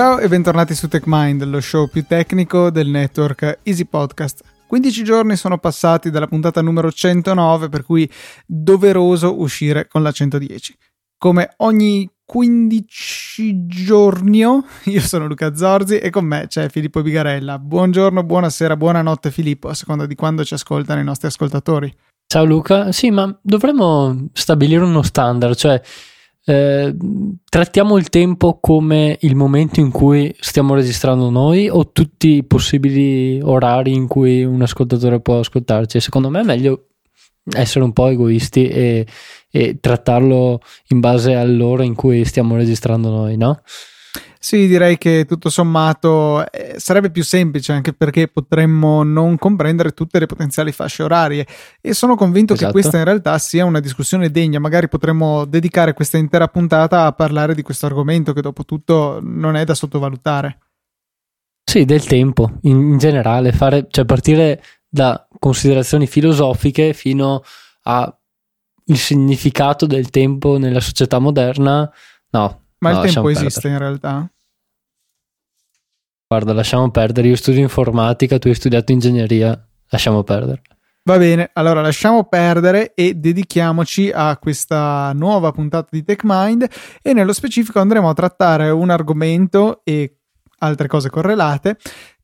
Ciao e bentornati su TechMind, lo show più tecnico del network Easy Podcast. 15 giorni sono passati dalla puntata numero 109, per cui doveroso uscire con la 110. Come ogni 15 giorni, io sono Luca Zorzi e con me c'è Filippo Bigarella. Buongiorno, buonasera, buonanotte Filippo, a seconda di quando ci ascoltano i nostri ascoltatori. Ciao Luca, sì, ma dovremmo stabilire uno standard, cioè eh, trattiamo il tempo come il momento in cui stiamo registrando noi o tutti i possibili orari in cui un ascoltatore può ascoltarci? Secondo me è meglio essere un po' egoisti e, e trattarlo in base all'ora in cui stiamo registrando noi, no? Sì, direi che tutto sommato eh, sarebbe più semplice anche perché potremmo non comprendere tutte le potenziali fasce orarie e sono convinto esatto. che questa in realtà sia una discussione degna, magari potremmo dedicare questa intera puntata a parlare di questo argomento che dopo tutto non è da sottovalutare. Sì, del tempo in generale, fare, cioè partire da considerazioni filosofiche fino al significato del tempo nella società moderna, no, ma no, il tempo esiste perdere. in realtà? Guarda, lasciamo perdere. Io studio informatica, tu hai studiato ingegneria. Lasciamo perdere. Va bene, allora lasciamo perdere e dedichiamoci a questa nuova puntata di TechMind e nello specifico andremo a trattare un argomento e altre cose correlate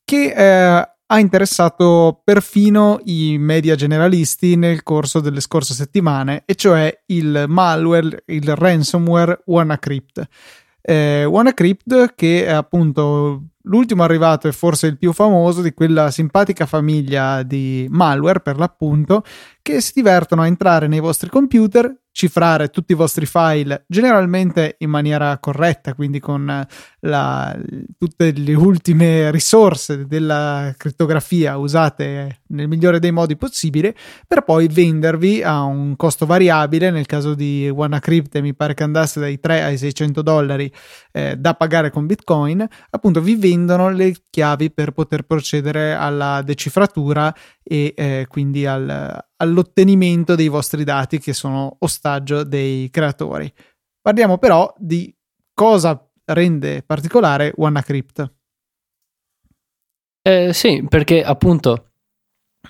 che eh, ha interessato perfino i media generalisti nel corso delle scorse settimane, e cioè il malware, il ransomware WannaCrypt. Eh, WannaCrypt che è appunto l'ultimo arrivato e forse il più famoso di quella simpatica famiglia di malware per l'appunto che si divertono a entrare nei vostri computer cifrare tutti i vostri file generalmente in maniera corretta, quindi con la, tutte le ultime risorse della crittografia usate nel migliore dei modi possibile, per poi vendervi a un costo variabile. Nel caso di WannaCrypt mi pare che andasse dai 3 ai 600 dollari eh, da pagare con Bitcoin. Appunto, vi vendono le chiavi per poter procedere alla decifratura e eh, quindi al, all'ottenimento dei vostri dati che sono ostaggio dei creatori. Parliamo però di cosa rende particolare WannaCrypt. Eh, sì, perché appunto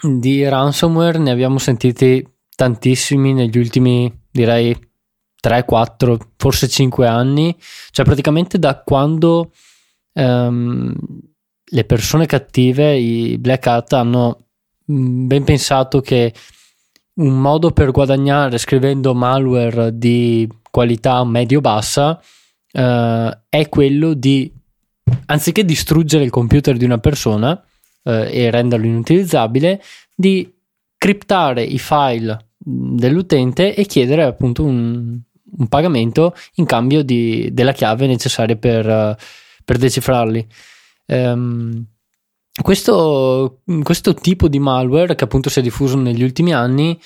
di ransomware ne abbiamo sentiti tantissimi negli ultimi, direi, 3, 4, forse 5 anni, cioè praticamente da quando um, le persone cattive, i black hat, hanno ben pensato che un modo per guadagnare scrivendo malware di qualità medio-bassa eh, è quello di, anziché distruggere il computer di una persona eh, e renderlo inutilizzabile, di criptare i file dell'utente e chiedere appunto un, un pagamento in cambio di, della chiave necessaria per, per decifrarli. Um, questo, questo, tipo di malware, che appunto si è diffuso negli ultimi anni,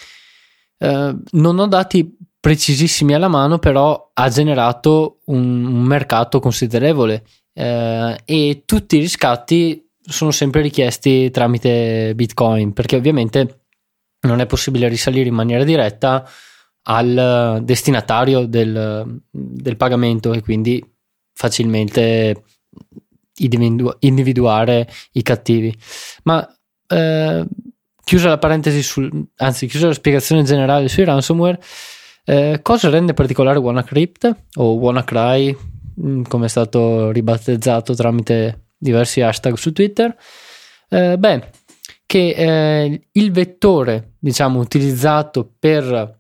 eh, non ho dati precisissimi alla mano, però ha generato un, un mercato considerevole eh, e tutti i riscatti sono sempre richiesti tramite Bitcoin, perché ovviamente non è possibile risalire in maniera diretta al destinatario del, del pagamento e quindi facilmente individu- individuare i cattivi. Ma eh, chiusa la parentesi, sul, anzi, chiusa la spiegazione generale sui ransomware, eh, cosa rende particolare WannaCrypt o WannaCry, mm, come è stato ribattezzato tramite diversi hashtag su Twitter? Eh, beh, che eh, il vettore, diciamo, utilizzato per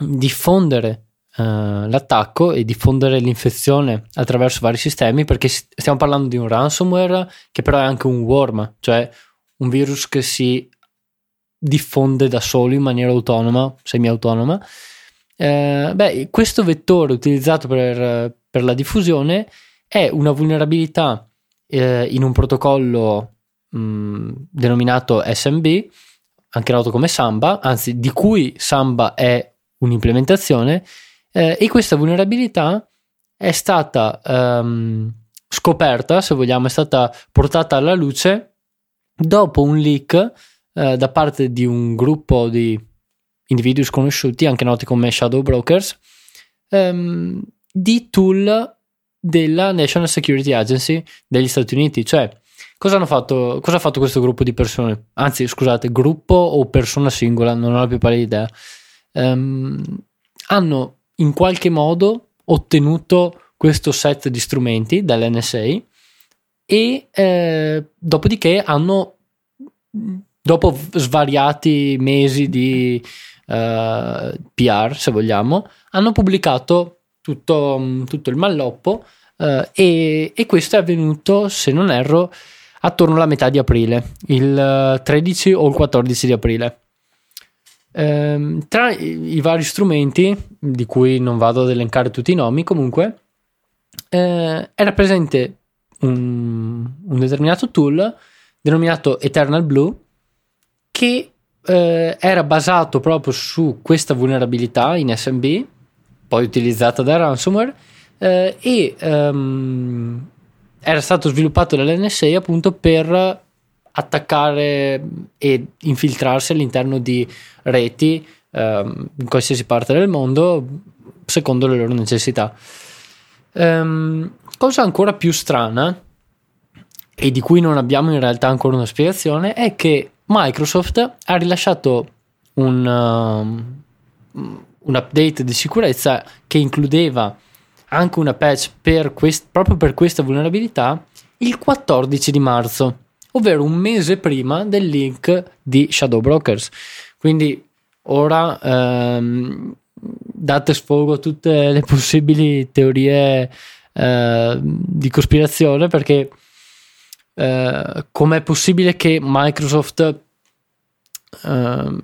diffondere uh, l'attacco e diffondere l'infezione attraverso vari sistemi perché stiamo parlando di un ransomware che però è anche un worm, cioè un virus che si diffonde da solo in maniera autonoma, semi-autonoma. Eh, beh, questo vettore utilizzato per, per, la diffusione è una vulnerabilità eh, in un protocollo mh, mm, denominato SMB, anche noto come Samba, anzi di cui Samba è un'implementazione eh, e questa vulnerabilità è stata um, scoperta, se vogliamo, è stata portata alla luce dopo un leak eh, da parte di un gruppo di individui sconosciuti, anche noti come shadow brokers, ehm, di tool della National Security Agency degli Stati Uniti. Cioè, cosa fatto? Cosa ha fatto questo gruppo di persone? Anzi, scusate, gruppo o persona singola, non ho la più pallida idea. Um, hanno in qualche modo ottenuto questo set di strumenti dall'NSA e eh, dopodiché hanno dopo svariati mesi di eh, PR se vogliamo hanno pubblicato tutto, tutto il malloppo uh, e, e, questo è avvenuto se non erro attorno alla metà di aprile il 13 o il 14 di aprile um, tra i, i vari strumenti di cui non vado ad elencare tutti i nomi comunque eh, era presente un, un, determinato tool denominato Eternal Blue che eh, era basato proprio su questa vulnerabilità in SMB, poi utilizzata da ransomware, eh, e um, era stato sviluppato dall'NSA appunto per attaccare e infiltrarsi all'interno di reti um, in qualsiasi parte del mondo secondo le loro necessità. Um, cosa ancora più strana e di cui non abbiamo in realtà ancora una spiegazione è che Microsoft ha rilasciato un, uh, un update di sicurezza che includeva anche una patch per quest- proprio per questa vulnerabilità il 14 di marzo, ovvero un mese prima del link di Shadow Brokers. Quindi ora um, date sfogo a tutte le possibili teorie uh, di cospirazione perché uh, com'è possibile che Microsoft uh,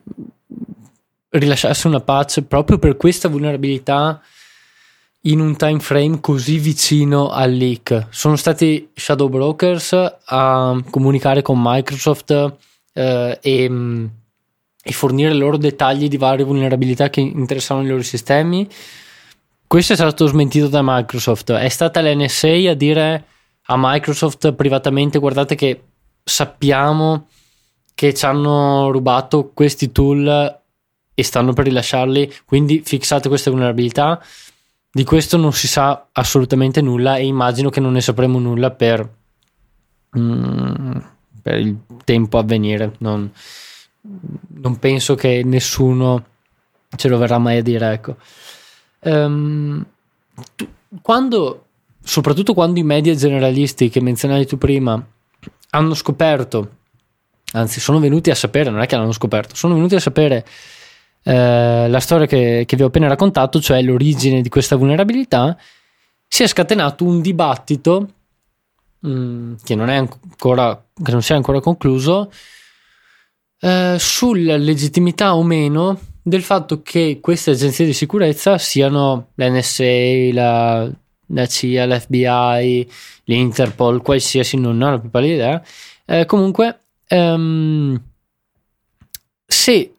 rilasciasse una patch proprio per questa vulnerabilità in un time frame così vicino al leak. Sono stati Shadow Brokers a comunicare con Microsoft eh, e e fornire loro dettagli di varie vulnerabilità che interessavano i loro sistemi. Questo è stato smentito da Microsoft. È stata l'NSA a dire a Microsoft privatamente: guardate che sappiamo che ci hanno rubato questi tool e stanno per rilasciarli, quindi fissate queste vulnerabilità. Di questo non si sa assolutamente nulla e immagino che non ne sapremo nulla per, mm, per il tempo a venire. Non, non penso che nessuno ce lo verrà mai a dire. Ecco. Um, tu, quando, soprattutto quando i media generalisti che menzionavi tu prima hanno scoperto, anzi sono venuti a sapere, non è che l'hanno scoperto, sono venuti a sapere eh, la storia che, che vi ho appena raccontato, cioè l'origine di questa vulnerabilità, si è scatenato un dibattito mm, che non ancora, che non si è ancora concluso, eh, sulla legittimità o meno del fatto che queste agenzie di sicurezza siano l'NSA, la, la CIA, l'FBI, l'Interpol, qualsiasi, non ho la più pallida idea. Eh, comunque, um, se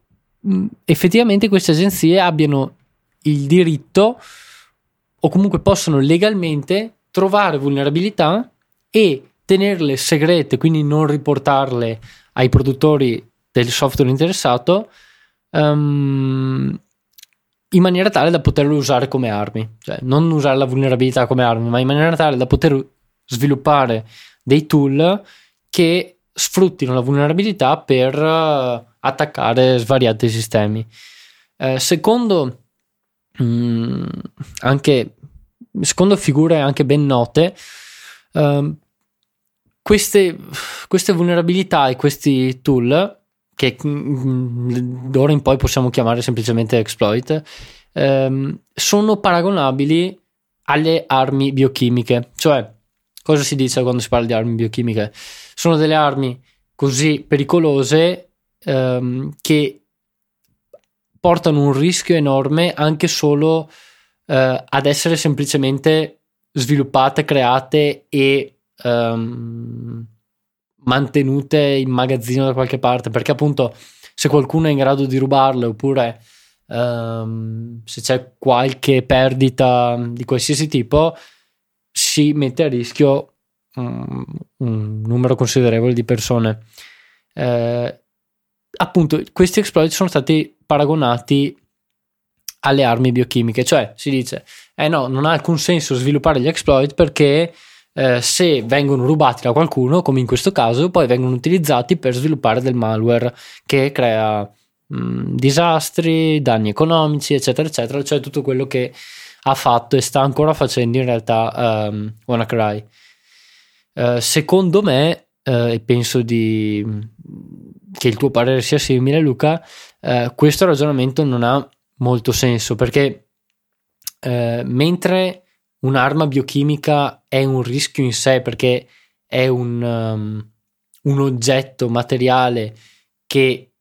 effettivamente queste agenzie abbiano il diritto o comunque possono legalmente trovare vulnerabilità e tenerle segrete, quindi non riportarle ai produttori del software interessato um, in maniera tale da poterlo usare come armi, cioè non usare la vulnerabilità come armi, ma in maniera tale da poter sviluppare dei tool che sfruttino la vulnerabilità per uh, attaccare svariati sistemi. Uh, secondo, um, anche, secondo figure anche ben note, uh, queste, queste vulnerabilità e questi tool che mm, d'ora in poi possiamo chiamare semplicemente exploit, ehm, sono paragonabili alle armi biochimiche. Cioè, cosa si dice quando si parla di armi biochimiche? Sono delle armi così pericolose ehm, che portano un rischio enorme anche solo eh, ad essere semplicemente sviluppate, create e um, mantenute in magazzino da qualche parte, perché appunto se qualcuno è in grado di rubarle oppure um, se c'è qualche perdita di qualsiasi tipo, si mette a rischio um, un numero considerevole di persone. Eh, appunto, questi exploit sono stati paragonati alle armi biochimiche. Cioè si dice, eh no, non ha alcun senso sviluppare gli exploit perché eh, se vengono rubati da qualcuno, come in questo caso, poi vengono utilizzati per sviluppare del malware che crea mh, mm, disastri, danni economici, eccetera, eccetera, cioè tutto quello che ha fatto e sta ancora facendo in realtà um, WannaCry. Uh, secondo me, uh, e penso di, che il tuo parere sia simile, Luca, uh, questo ragionamento non ha molto senso perché mentre un'arma biochimica è un rischio in sé perché è un, um, un oggetto materiale che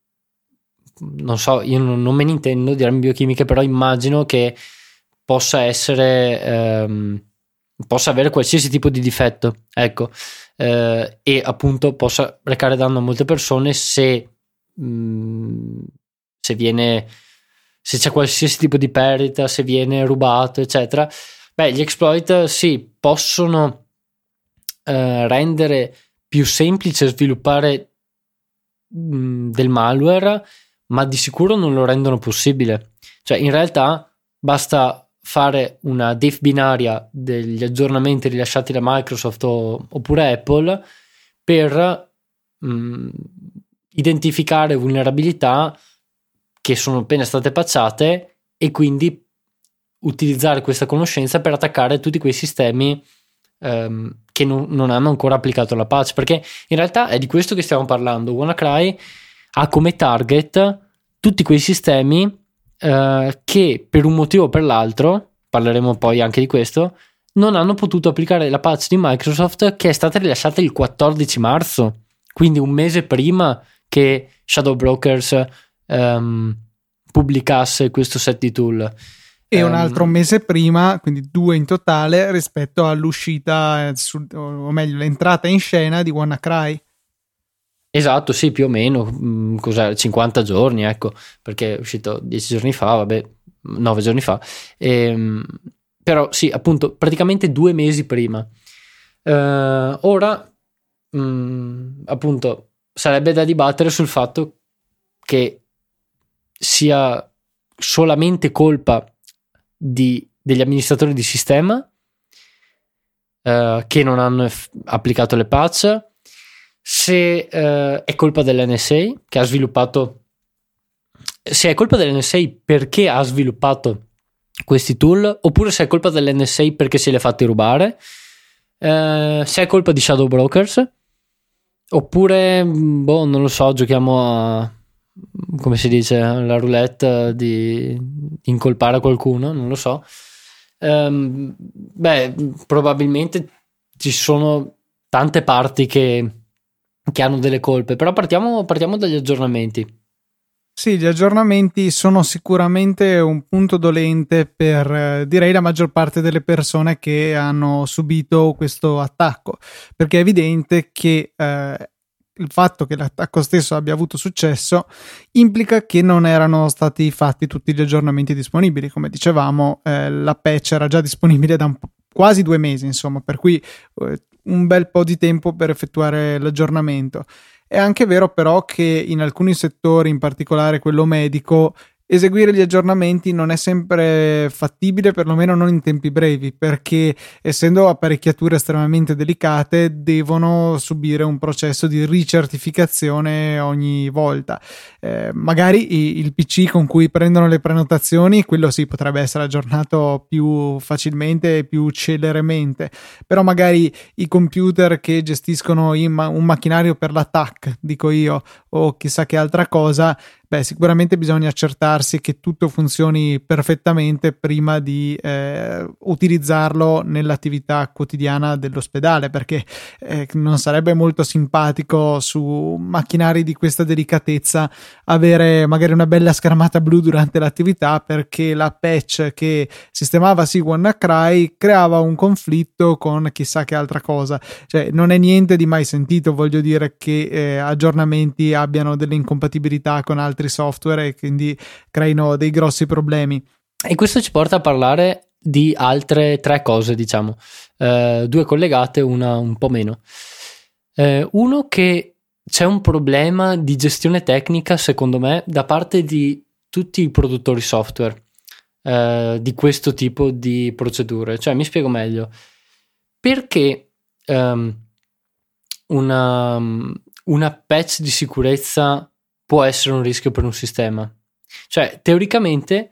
non so, io non, non, me ne intendo di armi biochimiche, però immagino che possa essere ehm, possa avere qualsiasi tipo di difetto, ecco, eh, e appunto possa recare danno a molte persone se, mh, mm, se viene se c'è qualsiasi tipo di perdita, se viene rubato, eccetera. Beh, gli exploit sì, possono eh, rendere più semplice sviluppare mh, mm, del malware, ma di sicuro non lo rendono possibile. Cioè, in realtà basta fare una diff binaria degli aggiornamenti rilasciati da Microsoft o, oppure Apple per mh, mm, identificare vulnerabilità che sono appena state patchate e quindi utilizzare questa conoscenza per attaccare tutti quei sistemi um, che non, non, hanno ancora applicato la patch. Perché in realtà è di questo che stiamo parlando. WannaCry ha come target tutti quei sistemi uh, che per un motivo o per l'altro parleremo poi anche di questo non hanno potuto applicare la patch di Microsoft che è stata rilasciata il 14 marzo quindi un mese prima che Shadow Brokers um, pubblicasse questo set di tool e um, un altro mese prima, quindi due in totale, rispetto all'uscita, eh, su, o meglio, l'entrata in scena di WannaCry. Esatto, sì, più o meno, mm, cos'è, 50 giorni, ecco, perché è uscito 10 giorni fa, vabbè, 9 giorni fa. E, ehm, però sì, appunto, praticamente due mesi prima. Uh, ora, mh, mm, appunto, sarebbe da dibattere sul fatto che sia solamente colpa di, degli amministratori di sistema uh, che non hanno eff- applicato le patch, se uh, è colpa dell'NSA che ha sviluppato, se è colpa dell'NSA perché ha sviluppato questi tool, oppure se è colpa dell'NSA perché se li ha fatti rubare, uh, se è colpa di Shadow Brokers, oppure, boh, non lo so, giochiamo a come si dice, la roulette di incolpare qualcuno, non lo so. Um, beh, probabilmente ci sono tante parti che, che hanno delle colpe, però partiamo, partiamo dagli aggiornamenti. Sì, gli aggiornamenti sono sicuramente un punto dolente per eh, direi la maggior parte delle persone che hanno subito questo attacco, perché è evidente che eh, il fatto che l'attacco stesso abbia avuto successo implica che non erano stati fatti tutti gli aggiornamenti disponibili. Come dicevamo, eh, la patch era già disponibile da quasi due mesi, insomma, per cui eh, un bel po' di tempo per effettuare l'aggiornamento. È anche vero però che in alcuni settori, in particolare quello medico, eseguire gli aggiornamenti non è sempre fattibile, perlomeno non in tempi brevi, perché essendo apparecchiature estremamente delicate devono subire un processo di ricertificazione ogni volta. Eh, magari il PC con cui prendono le prenotazioni, quello sì potrebbe essere aggiornato più facilmente e più celeremente, però magari i computer che gestiscono un macchinario per l'attack, dico io, o chissà che altra cosa, Beh, sicuramente bisogna accertarsi che tutto funzioni perfettamente prima di eh, utilizzarlo nell'attività quotidiana dell'ospedale, perché eh, non sarebbe molto simpatico su macchinari di questa delicatezza avere magari una bella schermata blu durante l'attività perché la patch che sistemava sì WannaCry creava un conflitto con chissà che altra cosa. Cioè, non è niente di mai sentito, voglio dire, che eh, aggiornamenti abbiano delle incompatibilità con altri altri software e quindi creino dei grossi problemi. E questo ci porta a parlare di altre tre cose, diciamo, eh, due collegate, una un po' meno. Eh, uno che c'è un problema di gestione tecnica, secondo me, da parte di tutti i produttori software. eh, di questo tipo di procedure. Cioè, mi spiego meglio. Perché um, una, una patch di sicurezza può essere un rischio per un sistema? Cioè, teoricamente,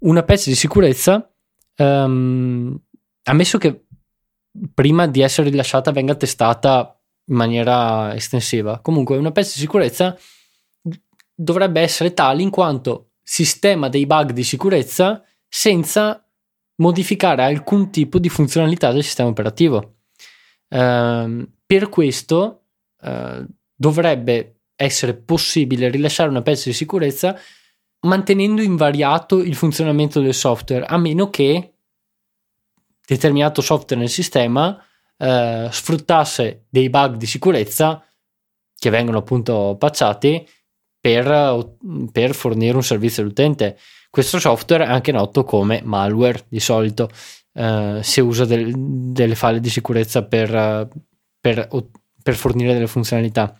una patch di sicurezza, um, ammesso che prima di essere rilasciata venga testata in maniera estensiva, comunque una patch di sicurezza dovrebbe essere tale in quanto sistema dei bug di sicurezza senza modificare alcun tipo di funzionalità del sistema operativo. Uh, per questo uh, dovrebbe essere possibile rilasciare una patch di sicurezza mantenendo invariato il funzionamento del software, a meno che determinato software nel sistema uh, sfruttasse dei bug di sicurezza che vengono appunto patchati per, per fornire un servizio all'utente. Questo software è anche noto come malware di solito, uh, se usa del, delle falle di sicurezza per, per, per, fornire delle funzionalità.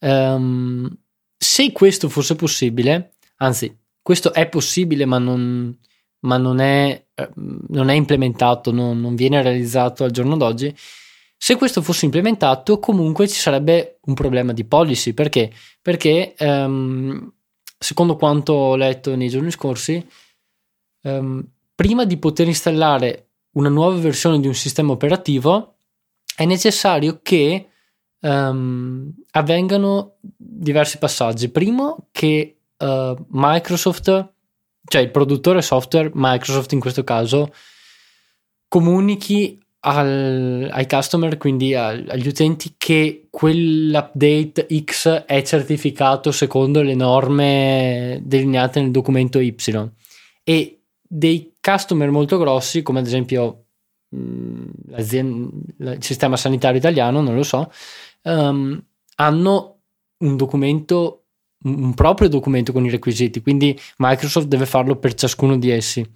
Um, se questo fosse possibile, anzi, questo è possibile, ma non, ma non, è, uh, non è, implementato, non, non viene realizzato al giorno d'oggi se questo fosse implementato, comunque ci sarebbe un problema di policy. Perché? Perché, um, secondo quanto ho letto nei giorni scorsi, um, prima di poter installare una nuova versione di un sistema operativo, è necessario che um, avvengano diversi passaggi. Primo, che uh, Microsoft, cioè il produttore software, Microsoft in questo caso, al, ai customer, quindi al, agli utenti, che quell'update X è certificato secondo le norme delineate nel documento Y. E dei customer molto grossi, come ad esempio mh, il sistema sanitario italiano, non lo so, um, hanno un documento, un proprio documento con i requisiti, quindi Microsoft deve farlo per ciascuno di essi.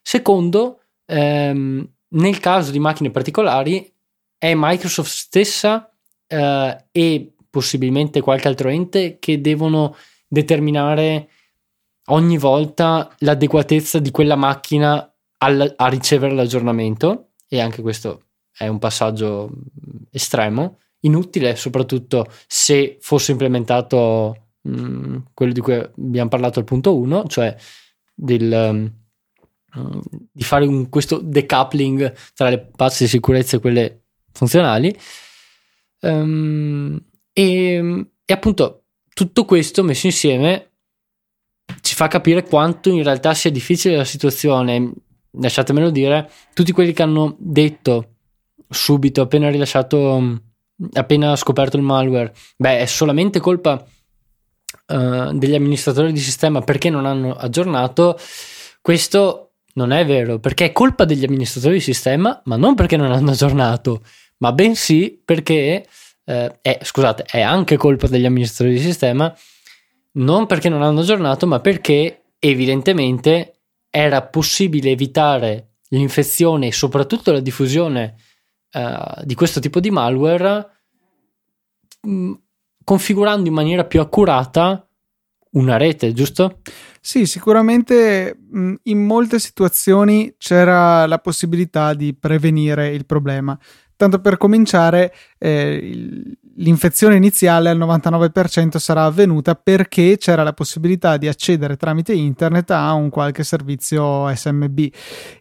Secondo, um, nel caso di macchine particolari è Microsoft stessa eh, e possibilmente qualche altro ente che devono determinare ogni volta l'adeguatezza di quella macchina al, a ricevere l'aggiornamento e anche questo è un passaggio estremo, inutile soprattutto se fosse implementato mh, mm, quello di cui abbiamo parlato al punto 1, cioè del di fare un, questo decoupling tra le patch di sicurezza e quelle funzionali. Um, e, e, appunto tutto questo messo insieme ci fa capire quanto in realtà sia difficile la situazione. Lasciatemelo dire, tutti quelli che hanno detto subito, appena rilasciato, appena scoperto il malware, beh, è solamente colpa uh, degli amministratori di sistema perché non hanno aggiornato. Questo non è vero, perché è colpa degli amministratori di sistema, ma non perché non hanno aggiornato, ma bensì perché, eh, è, scusate, è anche colpa degli amministratori di sistema, non perché non hanno aggiornato, ma perché evidentemente era possibile evitare l'infezione e soprattutto la diffusione uh, di questo tipo di malware mm, configurando in maniera più accurata una rete, giusto? Sì, sicuramente mh, in molte situazioni c'era la possibilità di prevenire il problema. Tanto per cominciare, eh, l'infezione iniziale al 99% sarà avvenuta perché c'era la possibilità di accedere tramite internet a un qualche servizio SMB,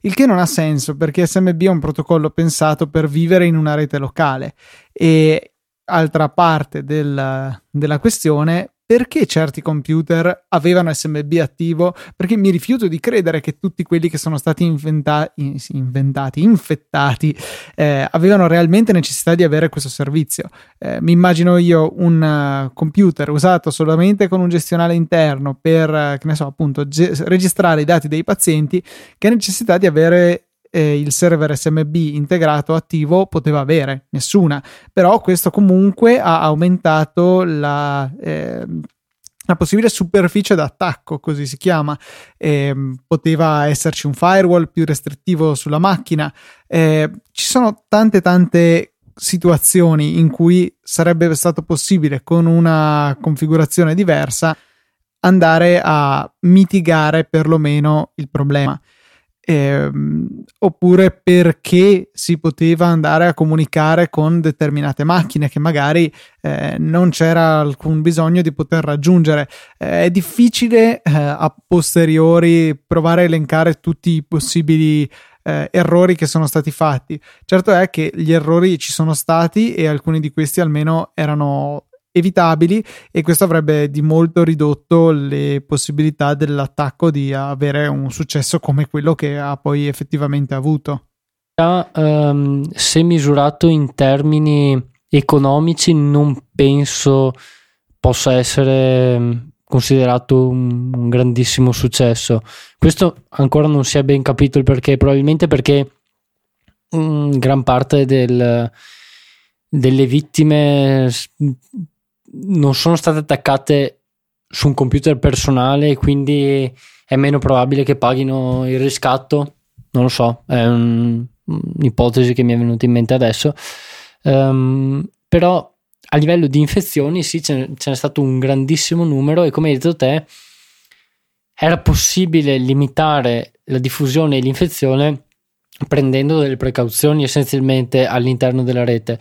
il che non ha senso perché SMB è un protocollo pensato per vivere in una rete locale. E altra parte del, della questione perché certi computer avevano SMB attivo? Perché mi rifiuto di credere che tutti quelli che sono stati inventa- inventati, infettati, eh, avevano realmente necessità di avere questo servizio. Eh, mi immagino io un uh, computer usato solamente con un gestionale interno per, uh, che ne so, appunto, ge- registrare i dati dei pazienti che ha necessità di avere eh, il server SMB integrato attivo poteva avere, nessuna. Però questo comunque ha aumentato la, eh, la possibile superficie d'attacco, così si chiama. Eh, poteva esserci un firewall più restrittivo sulla macchina. Eh, ci sono tante tante situazioni in cui sarebbe stato possibile con una configurazione diversa andare a mitigare perlomeno il problema. Eh, oppure perché si poteva andare a comunicare con determinate macchine che magari eh, non c'era alcun bisogno di poter raggiungere. Eh, è difficile eh, a posteriori provare a elencare tutti i possibili eh, errori che sono stati fatti. Certo è che gli errori ci sono stati e alcuni di questi almeno erano evitabili e questo avrebbe di molto ridotto le possibilità dell'attacco di avere un successo come quello che ha poi effettivamente avuto. Um, se misurato in termini economici non penso possa essere considerato un, un, grandissimo successo. Questo ancora non si è ben capito il perché, probabilmente perché gran parte del, delle vittime non sono state attaccate su un computer personale quindi è meno probabile che paghino il riscatto. Non lo so, è un, un'ipotesi che mi è venuta in mente adesso. Um, però a livello di infezioni sì ce n'è stato un grandissimo numero e come hai detto te era possibile limitare la diffusione e l'infezione prendendo delle precauzioni essenzialmente all'interno della rete.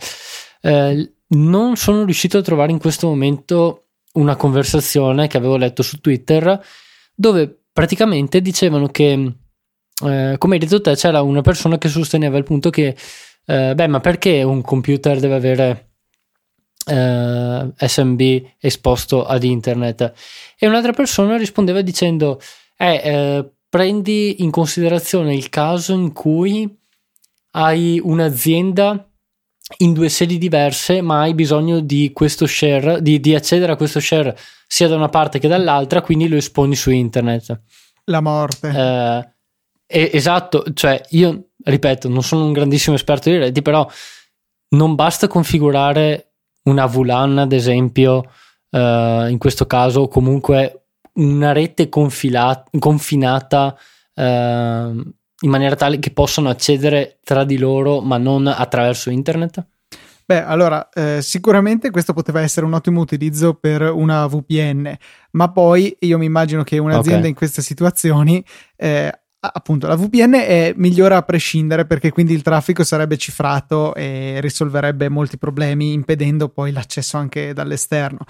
Eh, non sono riuscito a trovare in questo momento una conversazione che avevo letto su Twitter dove praticamente dicevano che, eh, come hai detto te, c'era una persona che sosteneva il punto che, eh, beh, ma perché un computer deve avere eh, SMB esposto ad internet? E un'altra persona rispondeva dicendo, eh, eh, prendi in considerazione il caso in cui hai un'azienda in due sedi diverse, ma hai bisogno di questo share, di, di, accedere a questo share sia da una parte che dall'altra, quindi lo esponi su internet. La morte. Eh, esatto, cioè io ripeto, non sono un grandissimo esperto di reti, però non basta configurare una VLAN, ad esempio, eh, in questo caso, o comunque una rete confilata, confinata. Eh, in maniera tale che possano accedere tra di loro ma non attraverso internet? Beh, allora, eh, sicuramente questo poteva essere un ottimo utilizzo per una VPN, ma poi io mi immagino che un'azienda okay. in queste situazioni eh, appunto la VPN è migliore a prescindere perché quindi il traffico sarebbe cifrato e risolverebbe molti problemi impedendo poi l'accesso anche dall'esterno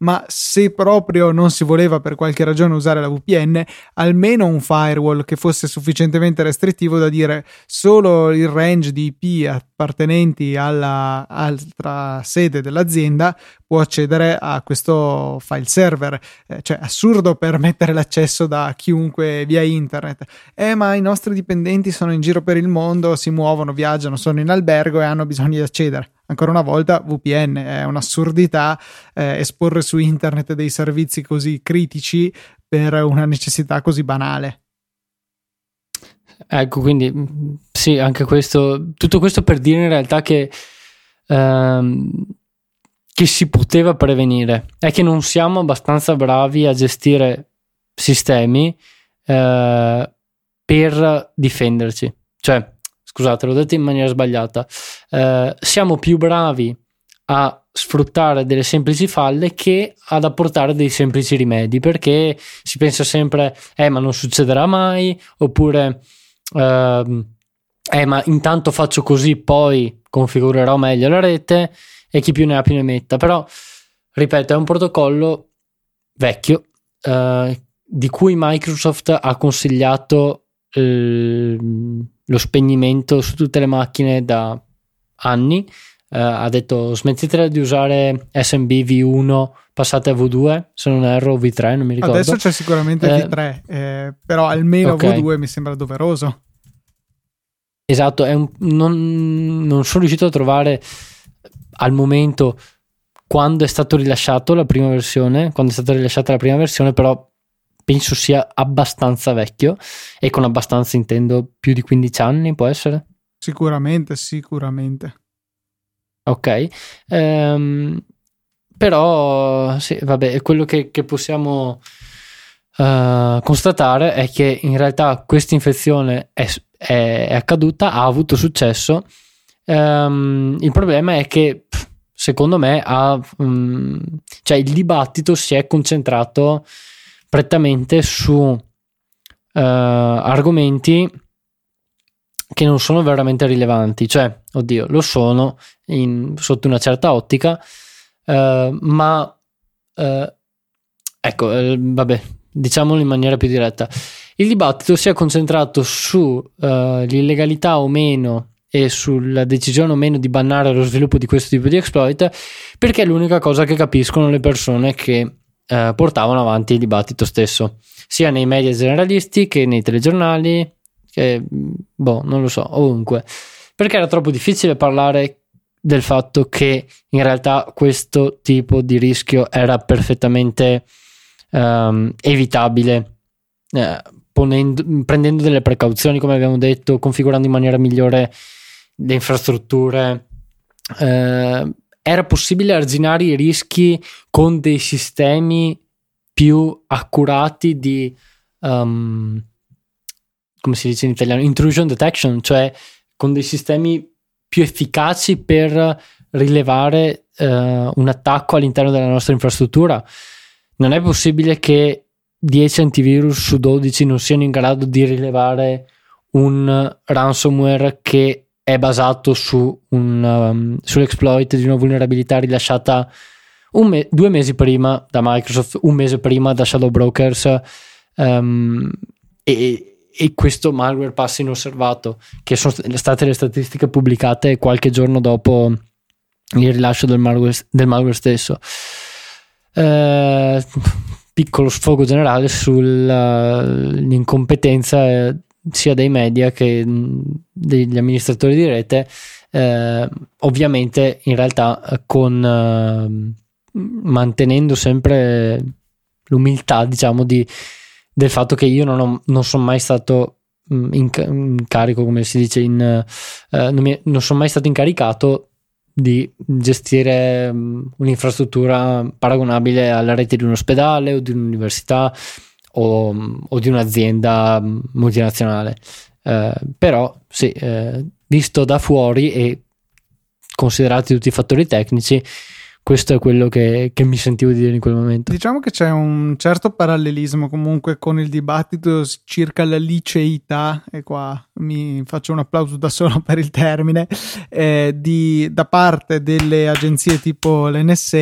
ma se proprio non si voleva per qualche ragione usare la VPN almeno un firewall che fosse sufficientemente restrittivo da dire solo il range di IP appartenenti alla altra sede dell'azienda può accedere a questo file server eh, cioè assurdo permettere l'accesso da chiunque via internet eh ma i nostri dipendenti sono in giro per il mondo, si muovono, viaggiano, sono in albergo e hanno bisogno di accedere. Ancora una volta VPN è un'assurdità eh, esporre su internet dei servizi così critici per una necessità così banale. Ecco, quindi sì, anche questo, tutto questo per dire in realtà che, ehm, che si poteva prevenire, è che non siamo abbastanza bravi a gestire sistemi eh, per difenderci. Cioè, scusate, l'ho detto in maniera sbagliata. Eh, siamo più bravi a sfruttare delle semplici falle che ad apportare dei semplici rimedi perché si pensa sempre, eh, ma non succederà mai, oppure, eh, eh ma intanto faccio così, poi configurerò meglio la rete e chi più ne ha più ne metta. Però, ripeto, è un protocollo vecchio eh, di cui Microsoft ha consigliato Ehm, lo spegnimento su tutte le macchine da anni. Uh, ha detto smettetela di usare SMB V1 passate a V2 se non erro V3 non mi ricordo adesso c'è sicuramente eh, V3 eh, però almeno okay. V2 mi sembra doveroso esatto un, non, non sono riuscito a trovare al momento quando è stato rilasciato la prima versione quando è stata rilasciata la prima versione però penso sia abbastanza vecchio e con abbastanza intendo più di 15 anni, può essere? Sicuramente, sicuramente. Ok, um, però sì, vabbè, quello che, che possiamo uh, constatare è che in realtà questa infezione è, è, è accaduta, ha avuto successo. Um, il problema è che secondo me ha, um, cioè il dibattito si è concentrato prettamente su uh, argomenti che non sono veramente rilevanti, cioè, oddio, lo sono in, sotto una certa ottica, uh, ma uh, ecco, vabbè, diciamolo in maniera più diretta. Il dibattito si è concentrato sull'illegalità o meno e sulla decisione o meno di bannare lo sviluppo di questo tipo di exploit perché è l'unica cosa che capiscono le persone che eh, portavano avanti il dibattito stesso, sia nei media generalisti che nei telegiornali, che boh, non lo so, ovunque. Perché era troppo difficile parlare del fatto che in realtà questo tipo di rischio era perfettamente um, evitabile. Eh, ponendo, prendendo delle precauzioni, come abbiamo detto, configurando in maniera migliore le infrastrutture. Eh, era possibile arginare i rischi con dei sistemi più accurati di um, come si dice in italiano intrusion detection cioè con dei sistemi più efficaci per rilevare uh, un attacco all'interno della nostra infrastruttura. Non è possibile che 10 antivirus su 12 non siano in grado di rilevare un ransomware che è basato su un, um, sull'exploit di una vulnerabilità rilasciata me- due mesi prima da Microsoft, un mese prima da Shadow Brokers um, e, e, questo malware passa inosservato, che sono state le statistiche pubblicate qualche giorno dopo il rilascio del malware, del malware stesso. Uh, piccolo sfogo generale sull'incompetenza sia dei media che degli amministratori di rete, eh, ovviamente in realtà con eh, mantenendo sempre l'umiltà, diciamo, di, del fatto che io non, ho, non sono mai stato in, in, carico, come si dice, in, eh, non, mi, non sono mai stato incaricato di gestire un'infrastruttura paragonabile alla rete di un ospedale o di un'università o, o di un'azienda multinazionale. Eh, però sì, eh, visto da fuori e considerati tutti i fattori tecnici, questo è quello che, che, mi sentivo di dire in quel momento. Diciamo che c'è un certo parallelismo comunque con il dibattito circa la liceità, e qua mi faccio un applauso da solo per il termine, eh, di, da parte delle agenzie tipo l'NSA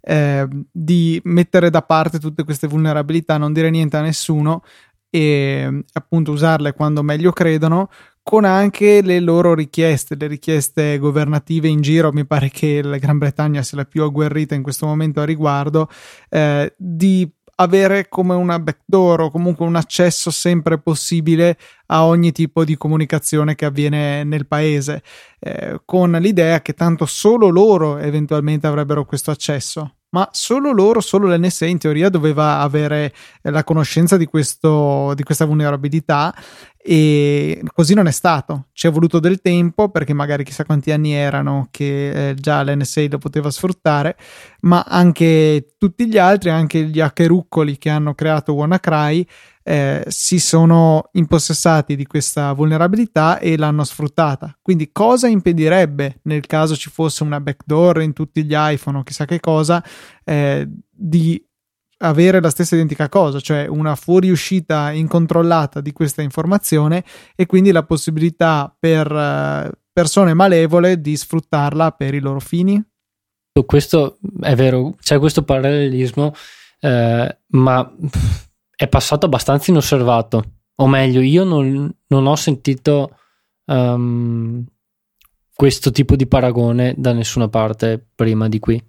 eh, di mettere da parte tutte queste vulnerabilità, non dire niente a nessuno e appunto usarle quando meglio credono con anche le loro richieste, le richieste governative in giro, mi pare che la Gran Bretagna sia la più agguerrita in questo momento a riguardo, eh, di avere come una backdoor o comunque un accesso sempre possibile a ogni tipo di comunicazione che avviene nel paese, eh, con l'idea che tanto solo loro eventualmente avrebbero questo accesso ma solo loro, solo l'NSA in teoria doveva avere eh, la conoscenza di, questo, di questa vulnerabilità e così non è stato. Ci è voluto del tempo perché magari chissà quanti anni erano che eh, già l'NSA lo poteva sfruttare, ma anche tutti gli altri, anche gli hackeruccoli che hanno creato WannaCry eh, si sono impossessati di questa vulnerabilità e l'hanno sfruttata. Quindi cosa impedirebbe, nel caso ci fosse una backdoor in tutti gli iPhone o chissà che cosa, eh, di avere la stessa identica cosa, cioè una fuoriuscita incontrollata di questa informazione e quindi la possibilità per uh, persone malevole di sfruttarla per i loro fini? Questo è vero, c'è questo parallelismo, eh, ma è passato abbastanza inosservato, o meglio, io non, non ho sentito um, questo tipo di paragone da nessuna parte prima di qui.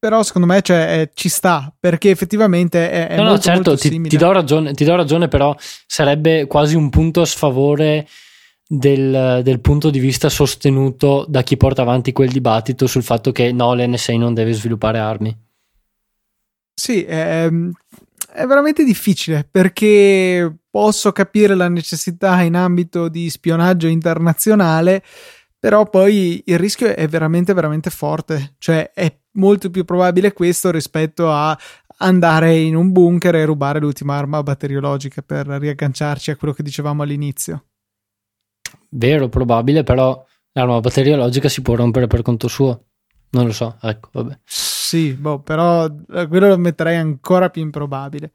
Però secondo me cioè, eh, ci sta perché effettivamente è, è no, molto, no, certo, ti, ti, do ragione, ti do ragione, però sarebbe quasi un punto a sfavore del, del, punto di vista sostenuto da chi porta avanti quel dibattito sul fatto che no, l'NSA non deve sviluppare armi. Sì, è, ehm, è veramente difficile perché posso capire la necessità in ambito di spionaggio internazionale, però poi il rischio è veramente, veramente forte. Cioè, è molto più probabile questo rispetto a andare in un bunker e rubare l'ultima arma batteriologica per riagganciarci a quello che dicevamo all'inizio. Vero, probabile, però l'arma batteriologica si può rompere per conto suo. Non lo so, ecco, vabbè. Sì, boh, però eh, quello lo metterei ancora più improbabile.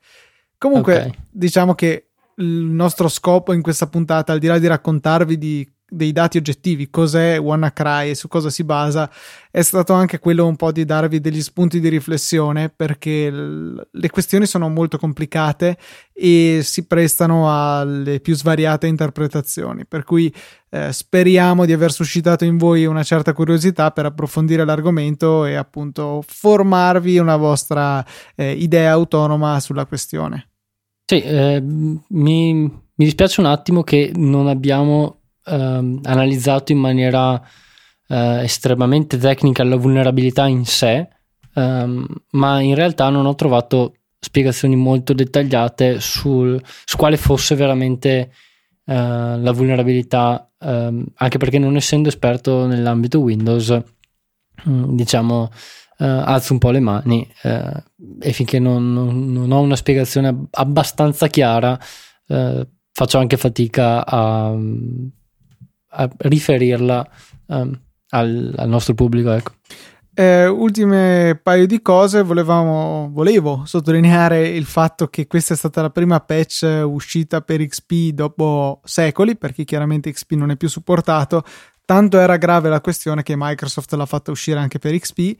Comunque, okay. diciamo che il nostro scopo in questa puntata, al di là di raccontarvi di dei dati oggettivi, cos'è WannaCry e su cosa si basa, è stato anche quello un po' di darvi degli spunti di riflessione perché l- le questioni sono molto complicate e si prestano alle più svariate interpretazioni, per cui eh, speriamo di aver suscitato in voi una certa curiosità per approfondire l'argomento e appunto formarvi una vostra eh, idea autonoma sulla questione. Sì, eh, mi, mi dispiace un attimo che non abbiamo ehm, analizzato in maniera eh, estremamente tecnica la vulnerabilità in sé, ehm, ma in realtà non ho trovato spiegazioni molto dettagliate sul, su quale fosse veramente eh, la vulnerabilità, ehm, anche perché non essendo esperto nell'ambito Windows, mm, diciamo, eh, alzo un po' le mani eh, e finché non, non, non, ho una spiegazione abbastanza chiara, eh, faccio anche fatica a riferirla um, al, al, nostro pubblico. Ecco. Eh, ultime paio di cose, Volevamo, volevo sottolineare il fatto che questa è stata la prima patch uscita per XP dopo secoli, perché chiaramente XP non è più supportato, Tanto era grave la questione che Microsoft l'ha fatta uscire anche per XP.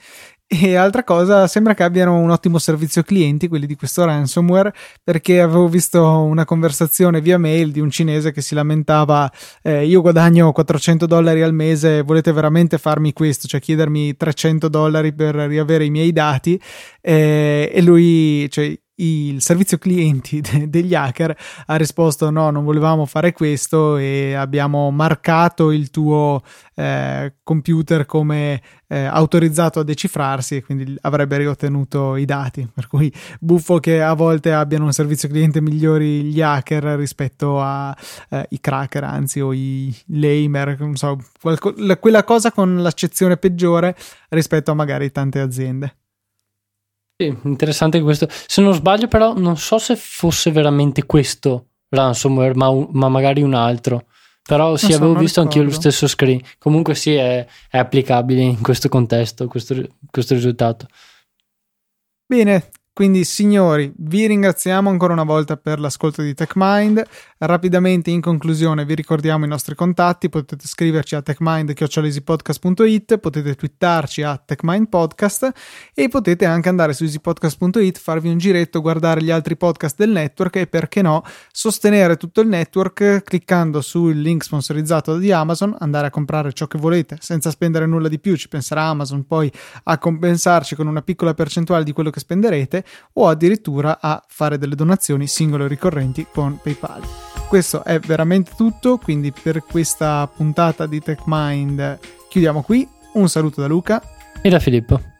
E altra cosa, sembra che abbiano un ottimo servizio clienti, quelli di questo ransomware, perché avevo visto una conversazione via mail di un cinese che si lamentava: eh, Io guadagno 400 dollari al mese, volete veramente farmi questo? Cioè chiedermi 300 dollari per riavere i miei dati? Eh, e lui, cioè, il servizio clienti de- degli hacker ha risposto no non volevamo fare questo e abbiamo marcato il tuo eh, computer come eh, autorizzato a decifrarsi e quindi avrebbe riottenuto i dati. Per cui buffo che a volte abbiano un servizio cliente migliori gli hacker rispetto ai eh, cracker anzi o i lamer non so qualco- quella cosa con l'accezione peggiore rispetto a magari tante aziende sì, interessante questo. Se non sbaglio, però, non so se fosse veramente questo ransomware, ma, ma magari un altro. Però sì, so, avevo visto ricordo. anch'io lo stesso screen. Comunque sì, è, è applicabile in questo contesto, questo, questo risultato. Bene, quindi signori, vi ringraziamo ancora una volta per l'ascolto di TechMind. Rapidamente in conclusione vi ricordiamo i nostri contatti, potete scriverci a techmind.it, potete twittarci a techmindpodcast e potete anche andare su easypodcast.it, farvi un giretto, guardare gli altri podcast del network e perché no sostenere tutto il network cliccando sul link sponsorizzato di Amazon, andare a comprare ciò che volete senza spendere nulla di più, ci penserà Amazon poi a compensarci con una piccola percentuale di quello che spenderete o addirittura a fare delle donazioni singole o ricorrenti con PayPal. Questo è veramente tutto, quindi per questa puntata di TechMind chiudiamo qui. Un saluto da Luca e da Filippo.